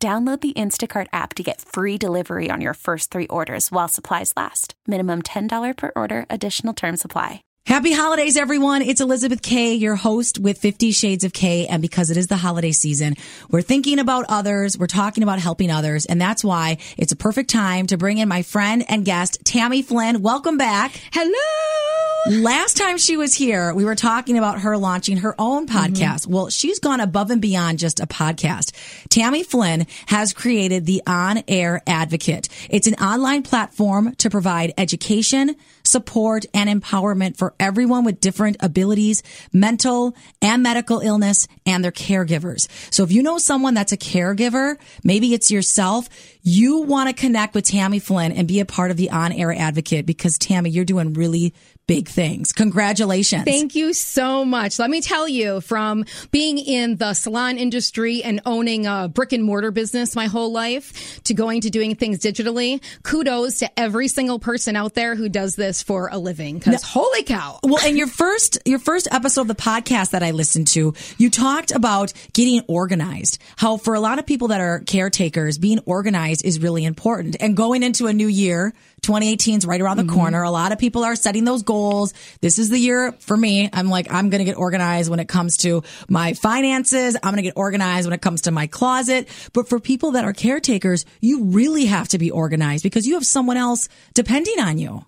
Download the Instacart app to get free delivery on your first three orders while supplies last. Minimum $10 per order, additional term supply. Happy holidays, everyone. It's Elizabeth Kay, your host with 50 Shades of Kay. And because it is the holiday season, we're thinking about others. We're talking about helping others. And that's why it's a perfect time to bring in my friend and guest, Tammy Flynn. Welcome back. Hello. Last time she was here, we were talking about her launching her own podcast. Mm-hmm. Well, she's gone above and beyond just a podcast. Tammy Flynn has created the On Air Advocate. It's an online platform to provide education, support, and empowerment for everyone with different abilities, mental and medical illness, and their caregivers. So if you know someone that's a caregiver, maybe it's yourself, you want to connect with Tammy Flynn and be a part of the on air advocate because Tammy, you're doing really big things. Congratulations. Thank you so much. Let me tell you from being in the salon industry and owning a brick and mortar business my whole life to going to doing things digitally, kudos to every single person out there who does this for a living cuz holy cow. Well, and your first your first episode of the podcast that I listened to, you talked about getting organized. How for a lot of people that are caretakers, being organized is really important. And going into a new year, 2018 is right around the mm-hmm. corner. A lot of people are setting those goals. This is the year for me. I'm like, I'm going to get organized when it comes to my finances. I'm going to get organized when it comes to my closet. But for people that are caretakers, you really have to be organized because you have someone else depending on you.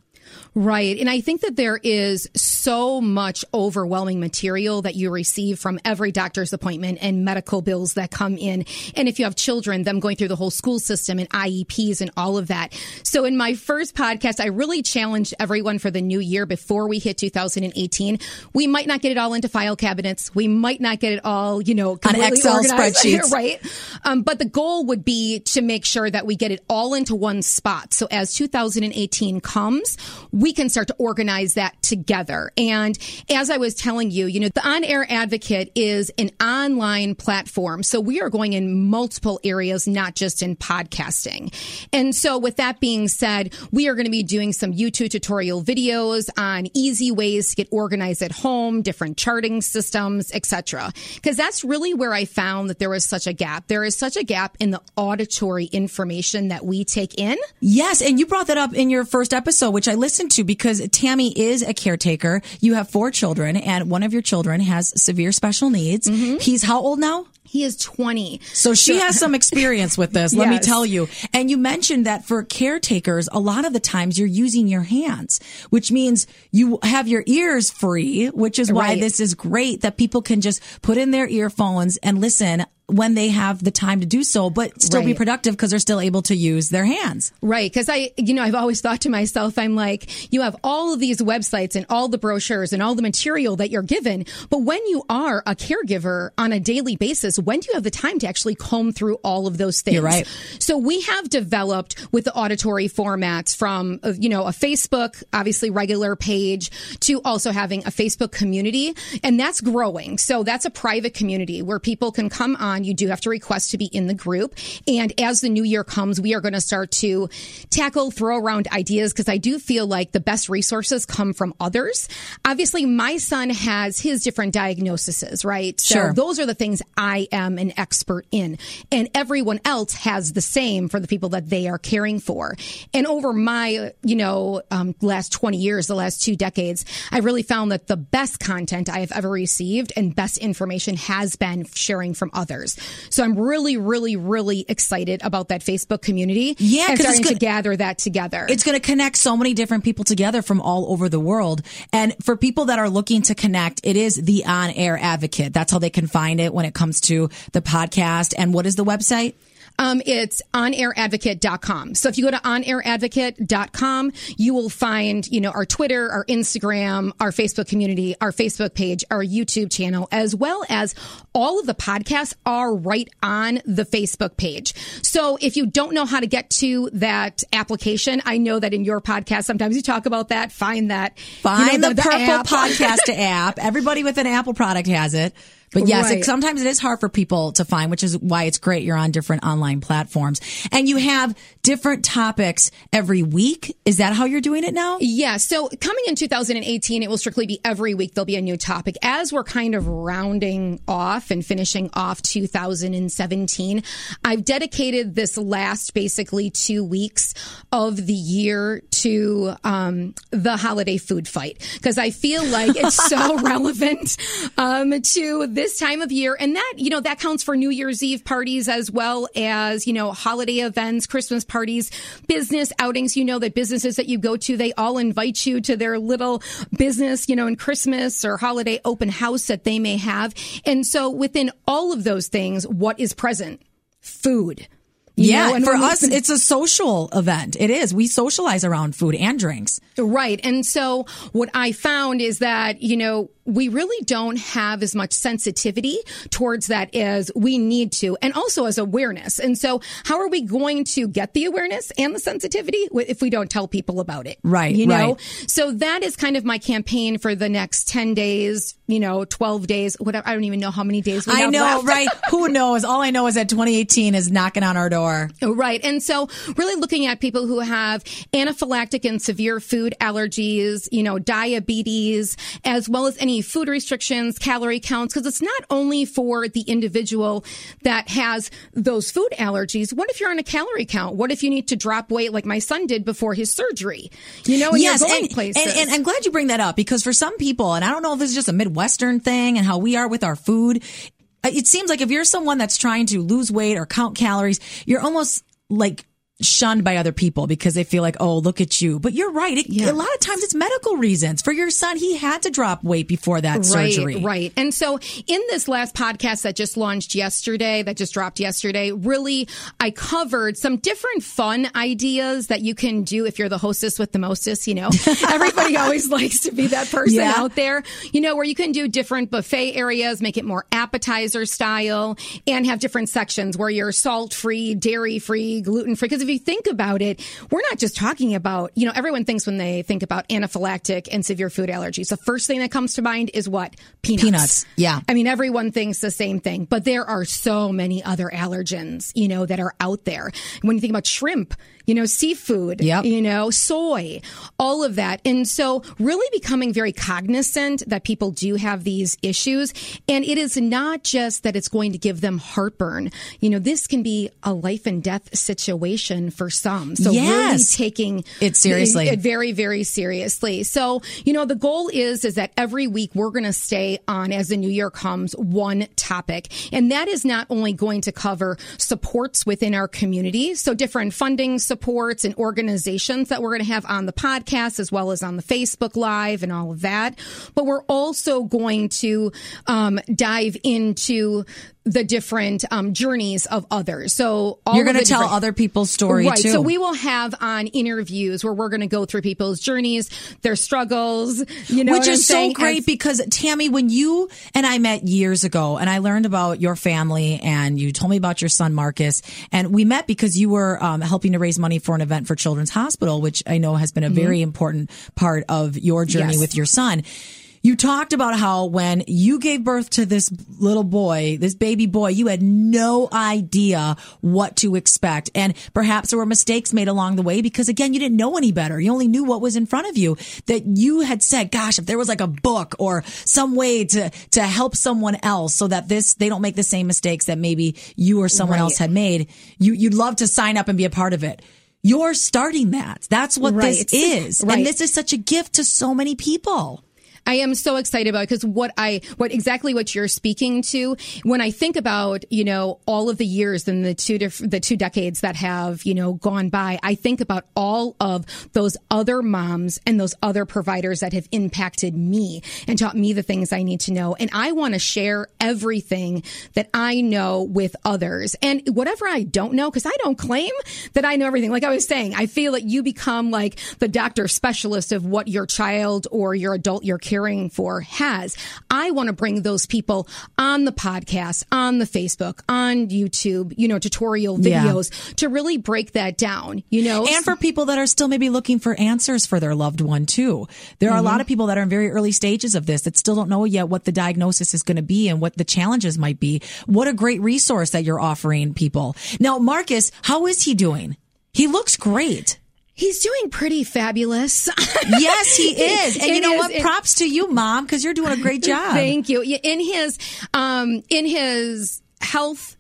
Right. And I think that there is so much overwhelming material that you receive from every doctor's appointment and medical bills that come in. And if you have children, them going through the whole school system and IEPs and all of that. So in my first podcast, I really challenged everyone for the new year before we hit 2018. We might not get it all into file cabinets. We might not get it all, you know, on Excel organized. spreadsheets. right. Um, but the goal would be to make sure that we get it all into one spot. So as 2018 comes, we can start to organize that together. And as I was telling you, you know, the On Air Advocate is an online platform. So we are going in multiple areas, not just in podcasting. And so with that being said, we are going to be doing some YouTube tutorial videos on easy ways to get organized at home, different charting systems, etc. Because that's really where I found that there was such a gap. There is such a gap in the auditory information that we take in. Yes, and you brought that up in your first episode, which I listened to because Tammy is a caretaker. You have four children, and one of your children has severe special needs. Mm-hmm. He's how old now? He is 20. So she has some experience with this, let yes. me tell you. And you mentioned that for caretakers, a lot of the times you're using your hands, which means you have your ears free, which is why right. this is great that people can just put in their earphones and listen when they have the time to do so, but still right. be productive because they're still able to use their hands. Right. Because I, you know, I've always thought to myself, I'm like, you have all of these websites and all the brochures and all the material that you're given. But when you are a caregiver on a daily basis, when do you have the time to actually comb through all of those things? You're right. So we have developed with the auditory formats from, uh, you know, a Facebook, obviously regular page to also having a Facebook community. And that's growing. So that's a private community where people can come on on, you do have to request to be in the group. And as the new year comes, we are going to start to tackle, throw around ideas because I do feel like the best resources come from others. Obviously, my son has his different diagnoses, right? So sure. those are the things I am an expert in. And everyone else has the same for the people that they are caring for. And over my, you know, um, last 20 years, the last two decades, I really found that the best content I have ever received and best information has been sharing from others. So I'm really, really, really excited about that Facebook community. Yeah, and starting gonna, to gather that together. It's going to connect so many different people together from all over the world. And for people that are looking to connect, it is the on air advocate. That's how they can find it when it comes to the podcast. And what is the website? Um, it's onairadvocate.com. So if you go to onairadvocate.com, you will find, you know, our Twitter, our Instagram, our Facebook community, our Facebook page, our YouTube channel, as well as all of the podcasts are right on the Facebook page. So if you don't know how to get to that application, I know that in your podcast, sometimes you talk about that. Find that. Find you know, the, the, purple app. podcast app. Everybody with an Apple product has it. But yes, Right. it, sometimes it is hard for people to find, which is why it's great you're on different online platforms. And you have different topics every week. Is that how you're doing it now? Yeah. So coming in 2018, it will strictly be every week. There'll be a new topic as we're kind of rounding off and finishing off 2017. I've dedicated this last basically two weeks of the year to, um, the holiday food fight because I feel like it's so relevant, um, to this time of year. And that, you know, that counts for New Year's Eve parties as well as, you know, holiday events, Christmas parties, business outings. You know that businesses that you go to, they all invite you to their little business, you know, in Christmas or holiday open house that they may have. And so within all of those things, what is present? Food. Yeah. know, and for us, it's a social event. It is. We socialize around food and drinks. Right. And so what I found is that, you know, we really don't have as much sensitivity towards that as we need to, and also as awareness. And so, how are we going to get the awareness and the sensitivity if we don't tell people about it? Right, You know? right. So, that is kind of my campaign for the next 10 days, you know, 12 days, whatever. I don't even know how many days we I have know, left. right? Who knows? All I know is that 2018 is knocking on our door. Right. And so really looking at people who have anaphylactic and severe food allergies, you know, diabetes, as well as any food restrictions, calorie counts, because it's not only for the individual that has those food allergies. What if you're on a calorie count? What if you need to drop weight like my son did before his surgery? You know, and yes, and, places. and, and I'm glad you bring that up because for some people, and I don't know if this is just a Midwestern thing and how we are with our food, uh, it seems like if you're someone that's trying to lose weight or count calories, you're almost like shunned by other people because they feel like, oh, look at you. But you're right. It, Yeah. A lot of times it's medical reasons. For your son, he had to drop weight before that Right, surgery. Right. And so in this last podcast that just launched yesterday, that just dropped yesterday, really I covered some different fun ideas that you can do if you're the hostess with the mostest, you know. Everybody always likes to be that person Yeah. out there, you know, where you can do different buffet areas, make it more appetizer style and have different sections where you're salt free, dairy free, gluten free. Because if you think about it, we're not just talking about, you know, everyone thinks when they think about anaphylactic and severe food allergies, the first thing that comes to mind is what? Peanuts. Peanuts, yeah. I mean, everyone thinks the same thing, but there are so many other allergens, you know, that are out there. When you think about shrimp, you know, seafood, Yep. you know, soy, all of that. And so really becoming very cognizant that people do have these issues. And it is not just that it's going to give them heartburn. You know, this can be a life and death situation for some. So really taking It seriously. it very, very seriously. So, you know, the goal is, is that every week we're going to stay on as the new year comes one topic. And that is not only going to cover supports within our community. So different funding supports and organizations that we're going to have on the podcast as well as on the Facebook live and all of that. But we're also going to, um, dive into the different um, journeys of others. So all You're going to tell other people's story right. too. So we will have on interviews where we're going to go through people's journeys, their struggles, you know, Which is so saying? great And- because Tammy, when you and I met years ago and I learned about your family and you told me about your son Marcus and we met because you were um, helping to raise money for an event for Children's Hospital, which I know has been a very important part of your journey Mm-hmm. Yes. with your son. You talked about how when you gave birth to this little boy, this baby boy, you had no idea what to expect. And perhaps there were mistakes made along the way because again, you didn't know any better. You only knew what was in front of you that you had said, gosh, if there was like a book or some way to, to help someone else so that this, they don't make the same mistakes that maybe you or someone Right. else had made, you, you'd love to sign up and be a part of it. You're starting that. That's what Right. this is. Right. And this is such a gift to so many people. I am so excited about because what I, what exactly what you're speaking to, when I think about, you know, all of the years and the two, diff- the two decades that have, you know, gone by, I think about all of those other moms and those other providers that have impacted me and taught me the things I need to know. And I want to share everything that I know with others and whatever I don't know, because I don't claim that I know everything. Like I was saying, I feel that you become like the doctor specialist of what your child or your adult you're caring for has. I want to bring those people on the podcast, on the Facebook, on YouTube, you know, tutorial videos yeah. to really break that down, you know. And for people that are still maybe looking for answers for their loved one too. There are mm-hmm. a lot of people that are in very early stages of this that still don't know yet what the diagnosis is going to be and what the challenges might be. What a great resource that you're offering people. Now, Marcus, how is he doing? He looks great. He's doing pretty fabulous. yes, he is. And you know his, what? Props to you, mom, because you're doing a great job. Thank you. In his, um, in his health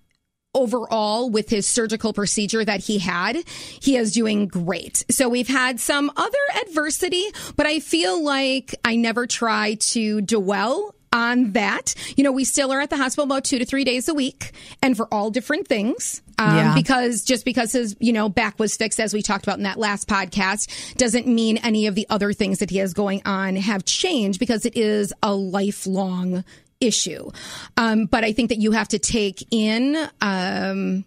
overall with his surgical procedure that he had, he is doing great. So we've had some other adversity, but I feel like I never try to dwell on that. You know, we still are at the hospital about two to three days a week and for all different things. Um, yeah. because just because his, you know, back was fixed, as we talked about in that last podcast, doesn't mean any of the other things that he has going on have changed because it is a lifelong issue. Um, but I think that you have to take in, um,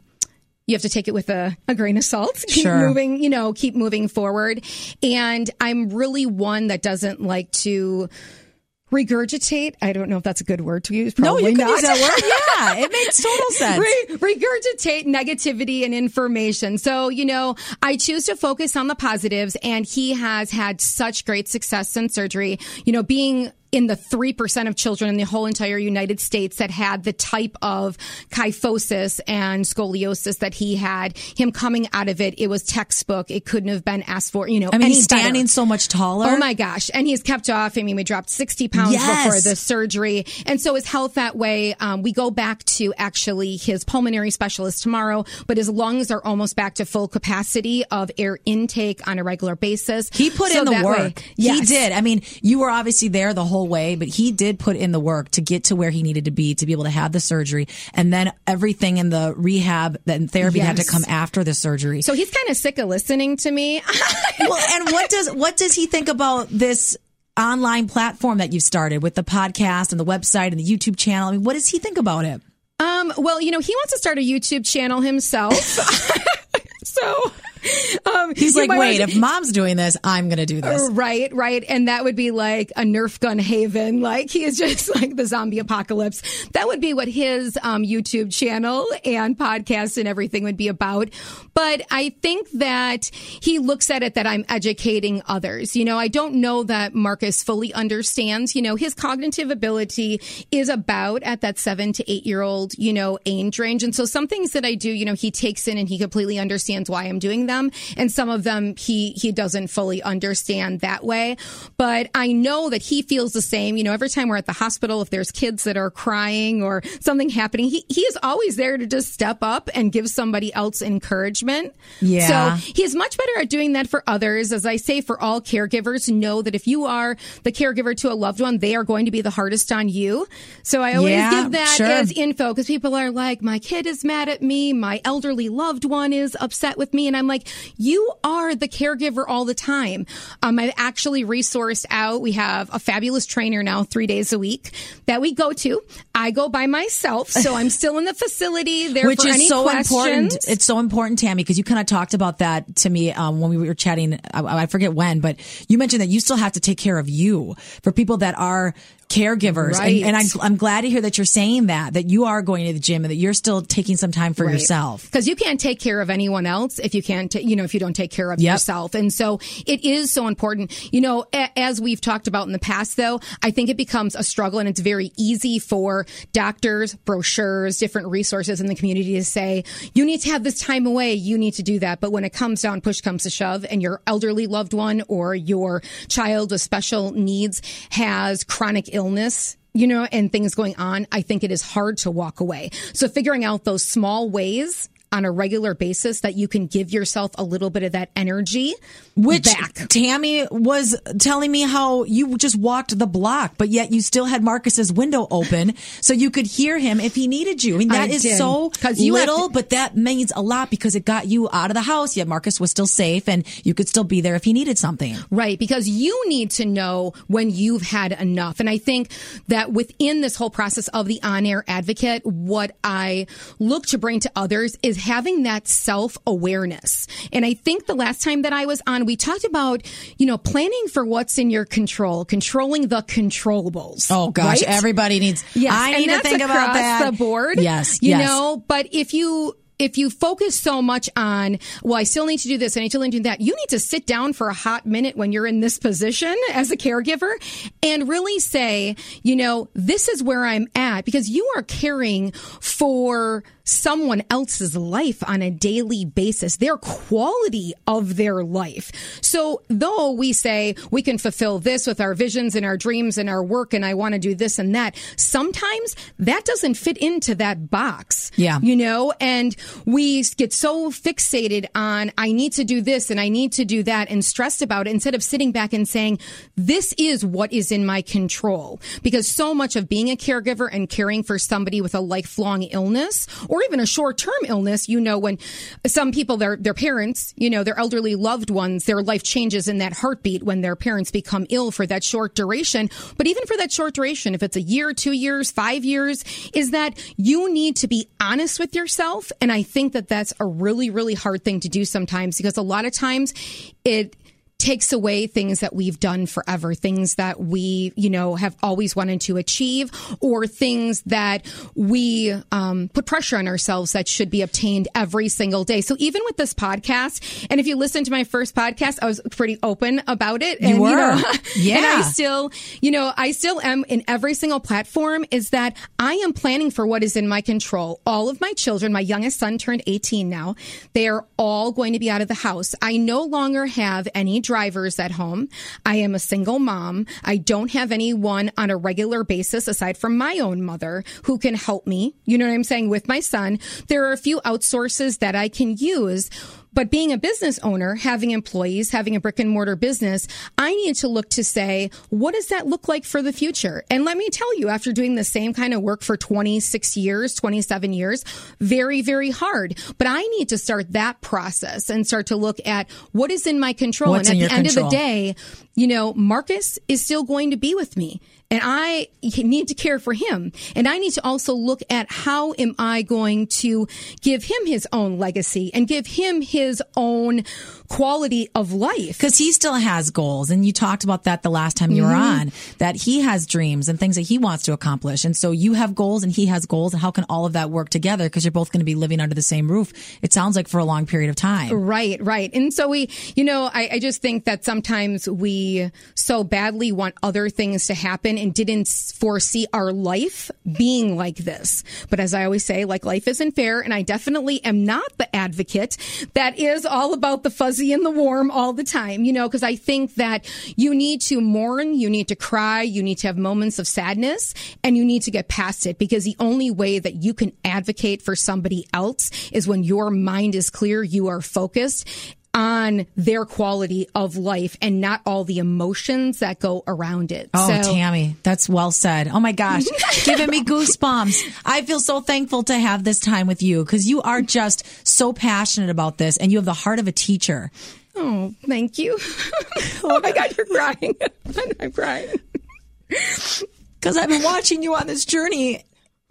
you have to take it with a, a grain of salt. Keep sure. moving, you know, keep moving forward. And I'm really one that doesn't like to regurgitate. I don't know if that's a good word to use. Probably no, you can use that word. Yeah, it makes total sense. Re- regurgitate negativity and information. So, you know, I choose to focus on the positives and he has had such great success in surgery. You know, being in the 3% of children in the whole entire United States that had the type of kyphosis and scoliosis that he had. Him coming out of it, it was textbook. It couldn't have been asked for, you know, I mean, he's standing better. so much taller. Oh my gosh. And he's kept off. I mean, we dropped 60 pounds yes. before the surgery. And so his health that way, um, we go back to actually his pulmonary specialist tomorrow, but his lungs are almost back to full capacity of air intake on a regular basis. He put so in the work. Way, yes. He did. I mean, you were obviously there the whole whole way, but he did put in the work to get to where he needed to be to be able to have the surgery. And then everything in the rehab and therapy yes. had to come after the surgery. So he's kind of sick of listening to me. well, and what does, what does he think about this online platform that you've started with the podcast and the website and the YouTube channel? I mean, what does he think about it? Um, well, you know, he wants to start a YouTube channel himself. so um, He's like, wait, if mom's doing this, I'm going to do this. Right, right. And that would be like a Nerf gun haven. Like he is just like the zombie apocalypse. That would be what his um, YouTube channel and podcast and everything would be about. But I think that he looks at it that I'm educating others. You know, I don't know that Marcus fully understands, you know, his cognitive ability is about at that seven to eight year old, you know, age range. And so some things that I do, you know, he takes in and he completely understands why I'm doing that them and some of them he he doesn't fully understand that way. But i know that he feels the same. You know every time we're at the hospital if there's kids that are crying or something happening he, he is always there to just step up and give somebody else encouragement. Yeah. So he is much better at doing that for others. As i say for all caregivers know that if you are the caregiver to a loved one they are going to be the hardest on you. So i always yeah, give that sure. as info because people are like my kid is mad at me. My elderly loved one is upset with me. And i'm like like, you are the caregiver all the time. Um, I've actually resourced out. We have a fabulous trainer now three days a week that we go to. I go by myself. So I'm still in the facility there Which is so questions. important. It's so important, Tammy, because you kind of talked about that to me um, when we were chatting. I, I forget when, but you mentioned that you still have to take care of you for people that are caregivers. Right. And, and I'm, I'm, glad to hear that you're saying that, that you are going to the gym and that you're still taking some time for right. yourself. Because you can't take care of anyone else if you can't, t- you know, if you don't take care of yep. yourself. And so it is so important. You know, a- as we've talked about in the past, though, I think it becomes a struggle and it's very easy for doctors, brochures, different resources in the community to say, you need to have this time away. You need to do that. But when it comes down, push comes to shove and your elderly loved one or your child with special needs has chronic illness illness you know, and things going on, I think it is hard to walk away. So figuring out those small ways on a regular basis that you can give yourself a little bit of that energy Which back. Tammy was telling me how you just walked the block, but yet you still had Marcus's window open so you could hear him if he needed you. I mean, that I is did. so little, to- but that means a lot because it got you out of the house. Yet Marcus was still safe and you could still be there if he needed something. Right, because you need to know when you've had enough. And I think that within this whole process of the on air advocate, what I look to bring to others is having that self awareness. And I think the last time that I was on, we talked about, you know, planning for what's in your control, controlling the controllables. Oh gosh, right? everybody needs. Yes, I need to think about that. the board. Yes, you yes. know. But if you if you focus so much on, well, I still need to do this, and I still need to do that, you need to sit down for a hot minute when you're in this position as a caregiver and really say, you know, this is where I'm at because you are caring for someone else's life on a daily basis, their quality of their life. So though we say we can fulfill this with our visions and our dreams and our work and I want to do this and that, sometimes that doesn't fit into that box. Yeah. You know, and we get so fixated on I need to do this and I need to do that and stressed about it instead of sitting back and saying, this is what is in my control. Because so much of being a caregiver and caring for somebody with a lifelong illness or even a short term illness, you know, when some people, their, their parents, you know, their elderly loved ones, their life changes in that heartbeat when their parents become ill for that short duration. But even for that short duration, if it's a year, two years, five years, is that you need to be honest with yourself. And I think that that's a really, really hard thing to do sometimes because a lot of times it, takes away things that we've done forever, things that we, you know, have always wanted to achieve, or things that we um, put pressure on ourselves that should be obtained every single day. So even with this podcast, and if you listen to my first podcast, I was pretty open about it. You and, were. know, Yeah. And I still, you know, I still am in every single platform is that I am planning for what is in my control. All of my children, my youngest son turned 18 now. They are all going to be out of the house. I no longer have any drivers at home. I am a single mom. I don't have anyone on a regular basis aside from my own mother who can help me. You know what I'm saying? With my son, there are a few outsources that I can use. But being a business owner, having employees, having a brick and mortar business, I need to look to say, what does that look like for the future? And let me tell you, after doing the same kind of work for 26 years, 27 years, very, very hard. But I need to start that process and start to look at what is in my control. What's and at the end control? of the day, you know, Marcus is still going to be with me. And I need to care for him. And I need to also look at how am I going to give him his own legacy and give him his own quality of life. Because he still has goals. And you talked about that the last time you were Mm-hmm. on, that he has dreams and things that he wants to accomplish. And so you have goals and he has goals. And how can all of that work together? Because you're both going to be living under the same roof. It sounds like for a long period of time. Right, right. And so we, you know, I, I just think that sometimes we so badly want other things to happen and didn't foresee our life being like this. But as I always say, like life isn't fair. And I definitely am not the advocate that is all about the fuzzy and the warm all the time, you know, because I think that you need to mourn, you need to cry, you need to have moments of sadness, and you need to get past it because the only way that you can advocate for somebody else is when your mind is clear, you are focused on their quality of life and not all the emotions that go around it. Oh, So- Tammy, that's well said. Oh my gosh, giving me goosebumps. I feel so thankful to have this time with you because you are just so passionate about this and you have the heart of a teacher. Oh, thank you. oh my God, you're crying. I'm crying. Because I've been watching you on this journey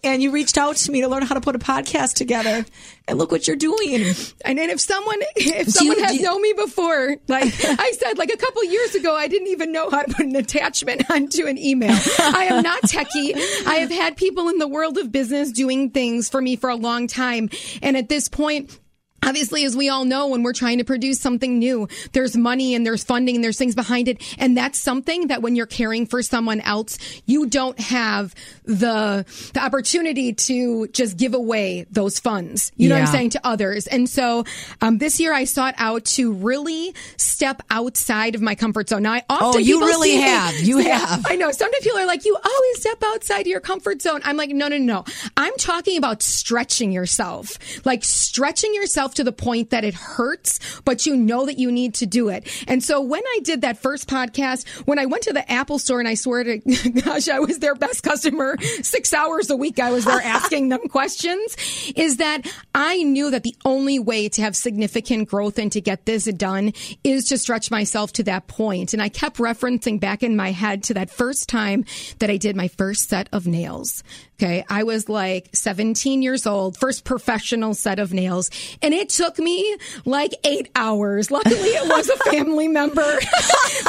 and you reached out to me to learn how to put a podcast together. And look what you're doing. And then if someone, if someone you- has do- known me before, like I said, like a couple years ago, I didn't even know how to put an attachment onto an email. I am not techie. I have had people in the world of business doing things for me for a long time. And at this point, obviously, as we all know, when we're trying to produce something new, there's money and there's funding and there's things behind it. And that's something that when you're caring for someone else, you don't have the, the opportunity to just give away those funds. You know what I'm saying to others. And so, um, this year I sought out to really step outside of my comfort zone. Now, I often Oh, you really see me- have. You have. I know. Sometimes people are like, you always step outside of your comfort zone. I'm like, no, no, no. I'm talking about stretching yourself, like stretching yourself to the point that it hurts, but you know that you need to do it. And so when I did that first podcast, when I went to the Apple store and I swear to gosh, I was their best customer six hours a week. I was there asking them questions is that I knew that the only way to have significant growth and to get this done is to stretch myself to that point. And I kept referencing back in my head to that first time that I did my first set of nails. Okay. I was like 17 years old, first professional set of nails. And it took me like eight hours. Luckily, it was a family member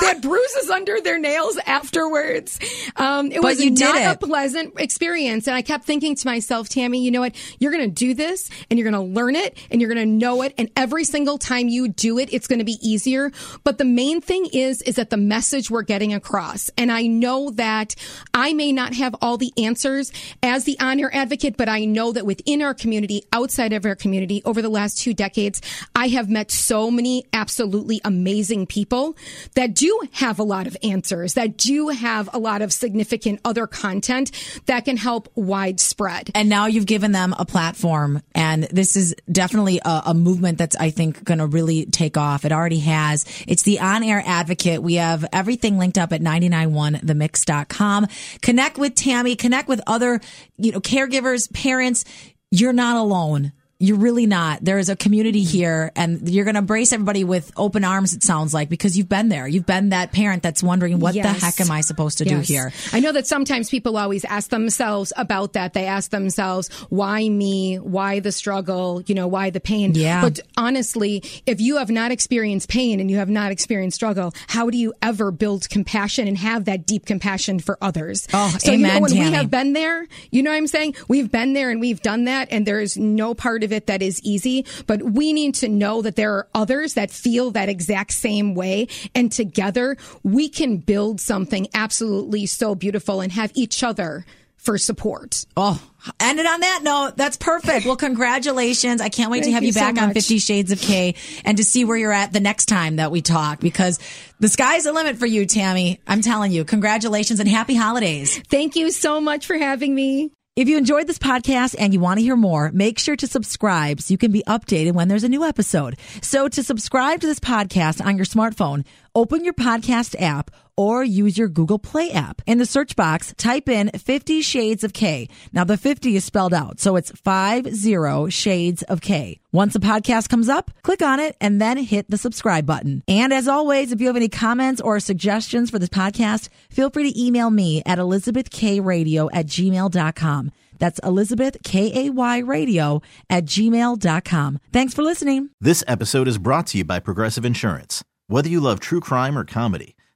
that bruises under their nails afterwards. Um, it But was not it. a pleasant experience. And I kept thinking to myself, Tammy, you know what? You're going to do this and you're going to learn it and you're going to know it. And every single time you do it, it's going to be easier. But the main thing is, is that the message we're getting across. And I know that I may not have all the answers as the on air advocate, but I know that within our community, outside of our community, over the last two decades, I have met so many absolutely amazing people that do have a lot of answers, that do have a lot of significant other content that can help widespread. And now you've given them a platform, and this is definitely a, a movement that's, I think, going to really take off. It already has. It's the on air advocate. We have everything linked up at 991themix.com. Connect with Tammy, connect with other, you know, caregivers, parents. You're not alone. You're really not. There is a community mm-hmm. here, and you're going to embrace everybody with open arms. It sounds like because you've been there. You've been that parent that's wondering, what the heck am I supposed to Yes. do here? I know that sometimes people always ask themselves about that. They ask themselves, why me? Why the struggle? You know, why the pain? Yeah. But honestly, if you have not experienced pain and you have not experienced struggle, how do you ever build compassion and have that deep compassion for others? Oh, so you know amen, when Tammy. we have been there, you know what I'm saying? We've been there and we've done that and there's no part of it that is easy, but we need to know that there are others that feel that exact same way and together we can build something absolutely so beautiful and have each other for support. Oh, ended on that note. That's perfect. Well, congratulations. I can't wait to have you you so back on 50 Shades of Kay and to see where you're at the next time that we talk because the sky's the limit for you, Tammy. I'm telling you, congratulations and happy holidays. Thank you so much for having me. If you enjoyed this podcast and you want to hear more, make sure to subscribe so you can be updated when there's a new episode. So to subscribe to this podcast on your smartphone, open your podcast app or use your Google Play app. In the search box, type in 50 Shades of Kay. Now the 50 is spelled out, so it's 50 Shades of Kay. Once a podcast comes up, click on it and then hit the subscribe button. And as always, if you have any comments or suggestions for this podcast, feel free to email me at elizabethkayradio at gmail.com. That's Elizabeth, K-A-Y radio at gmail.com. Thanks for listening. This episode is brought to you by Progressive Insurance. Whether you love true crime or comedy,